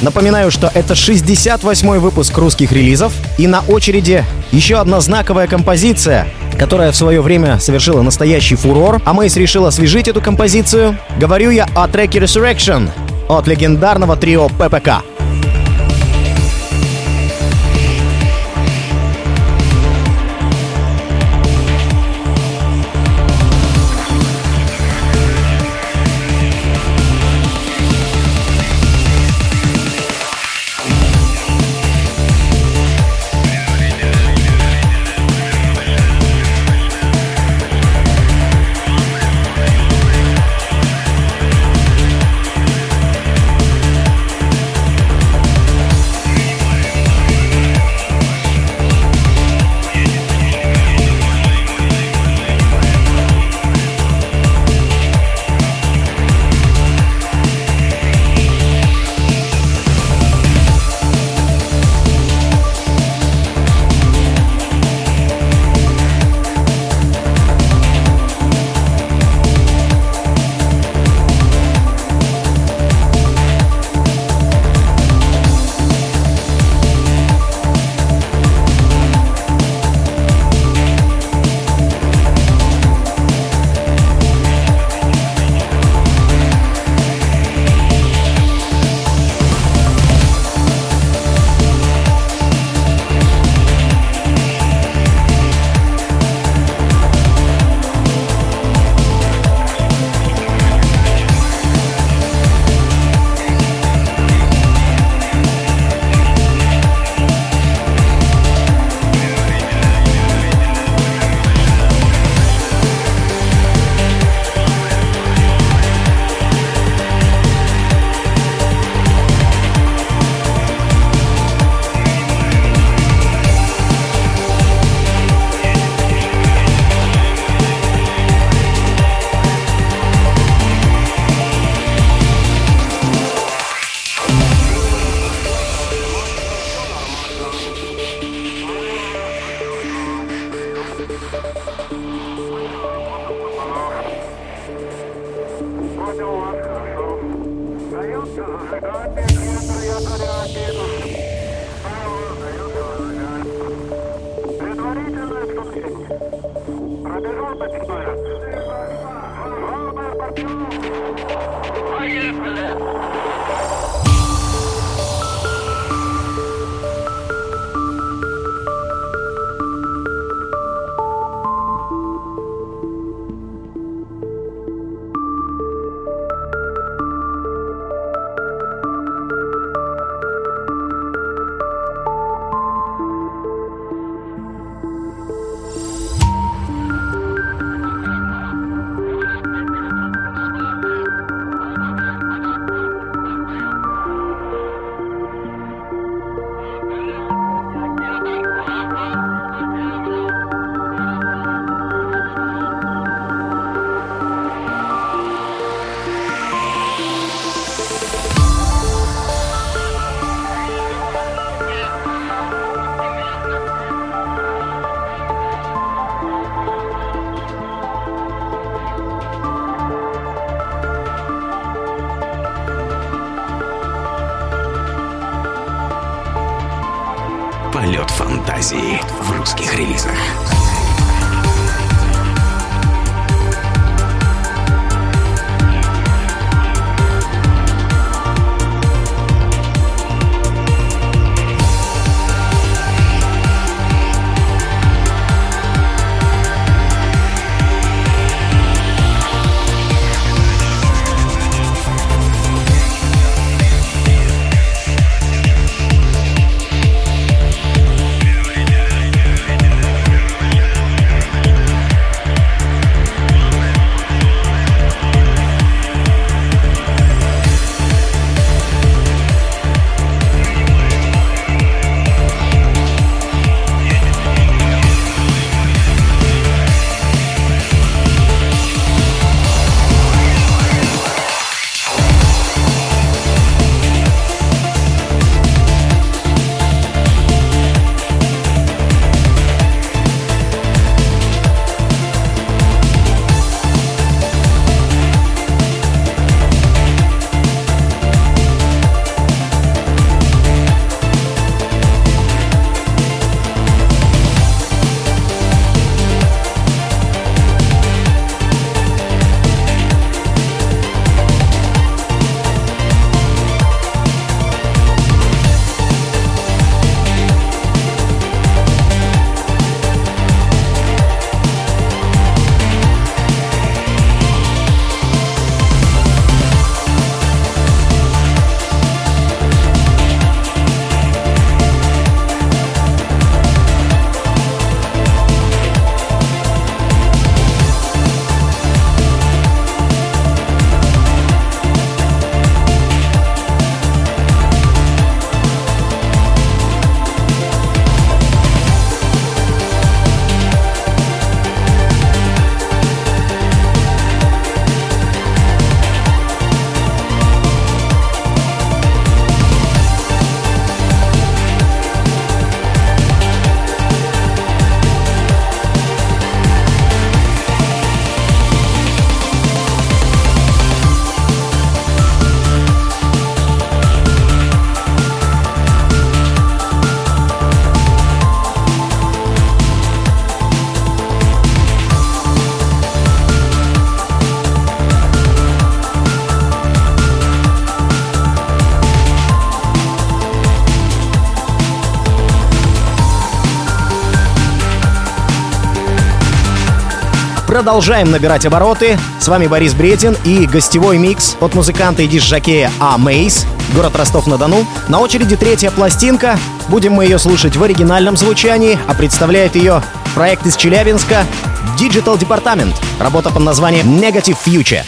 Напоминаю, что это 68-й выпуск русских релизов, и на очереди еще одна знаковая композиция, которая в свое время совершила настоящий фурор, а Мейс решил освежить эту композицию. Говорю я о треке Resurrection от легендарного трио ППК. Поехали! Полет фантазии в русских релизах. Продолжаем набирать обороты. С вами Борис Бретин и гостевой микс от музыканта и диш-жокея Амейс, город Ростов-на-Дону. На очереди третья пластинка. Будем мы ее слушать в оригинальном звучании, а представляет ее проект из Челябинска Digital Department. Работа под названием Negative Future.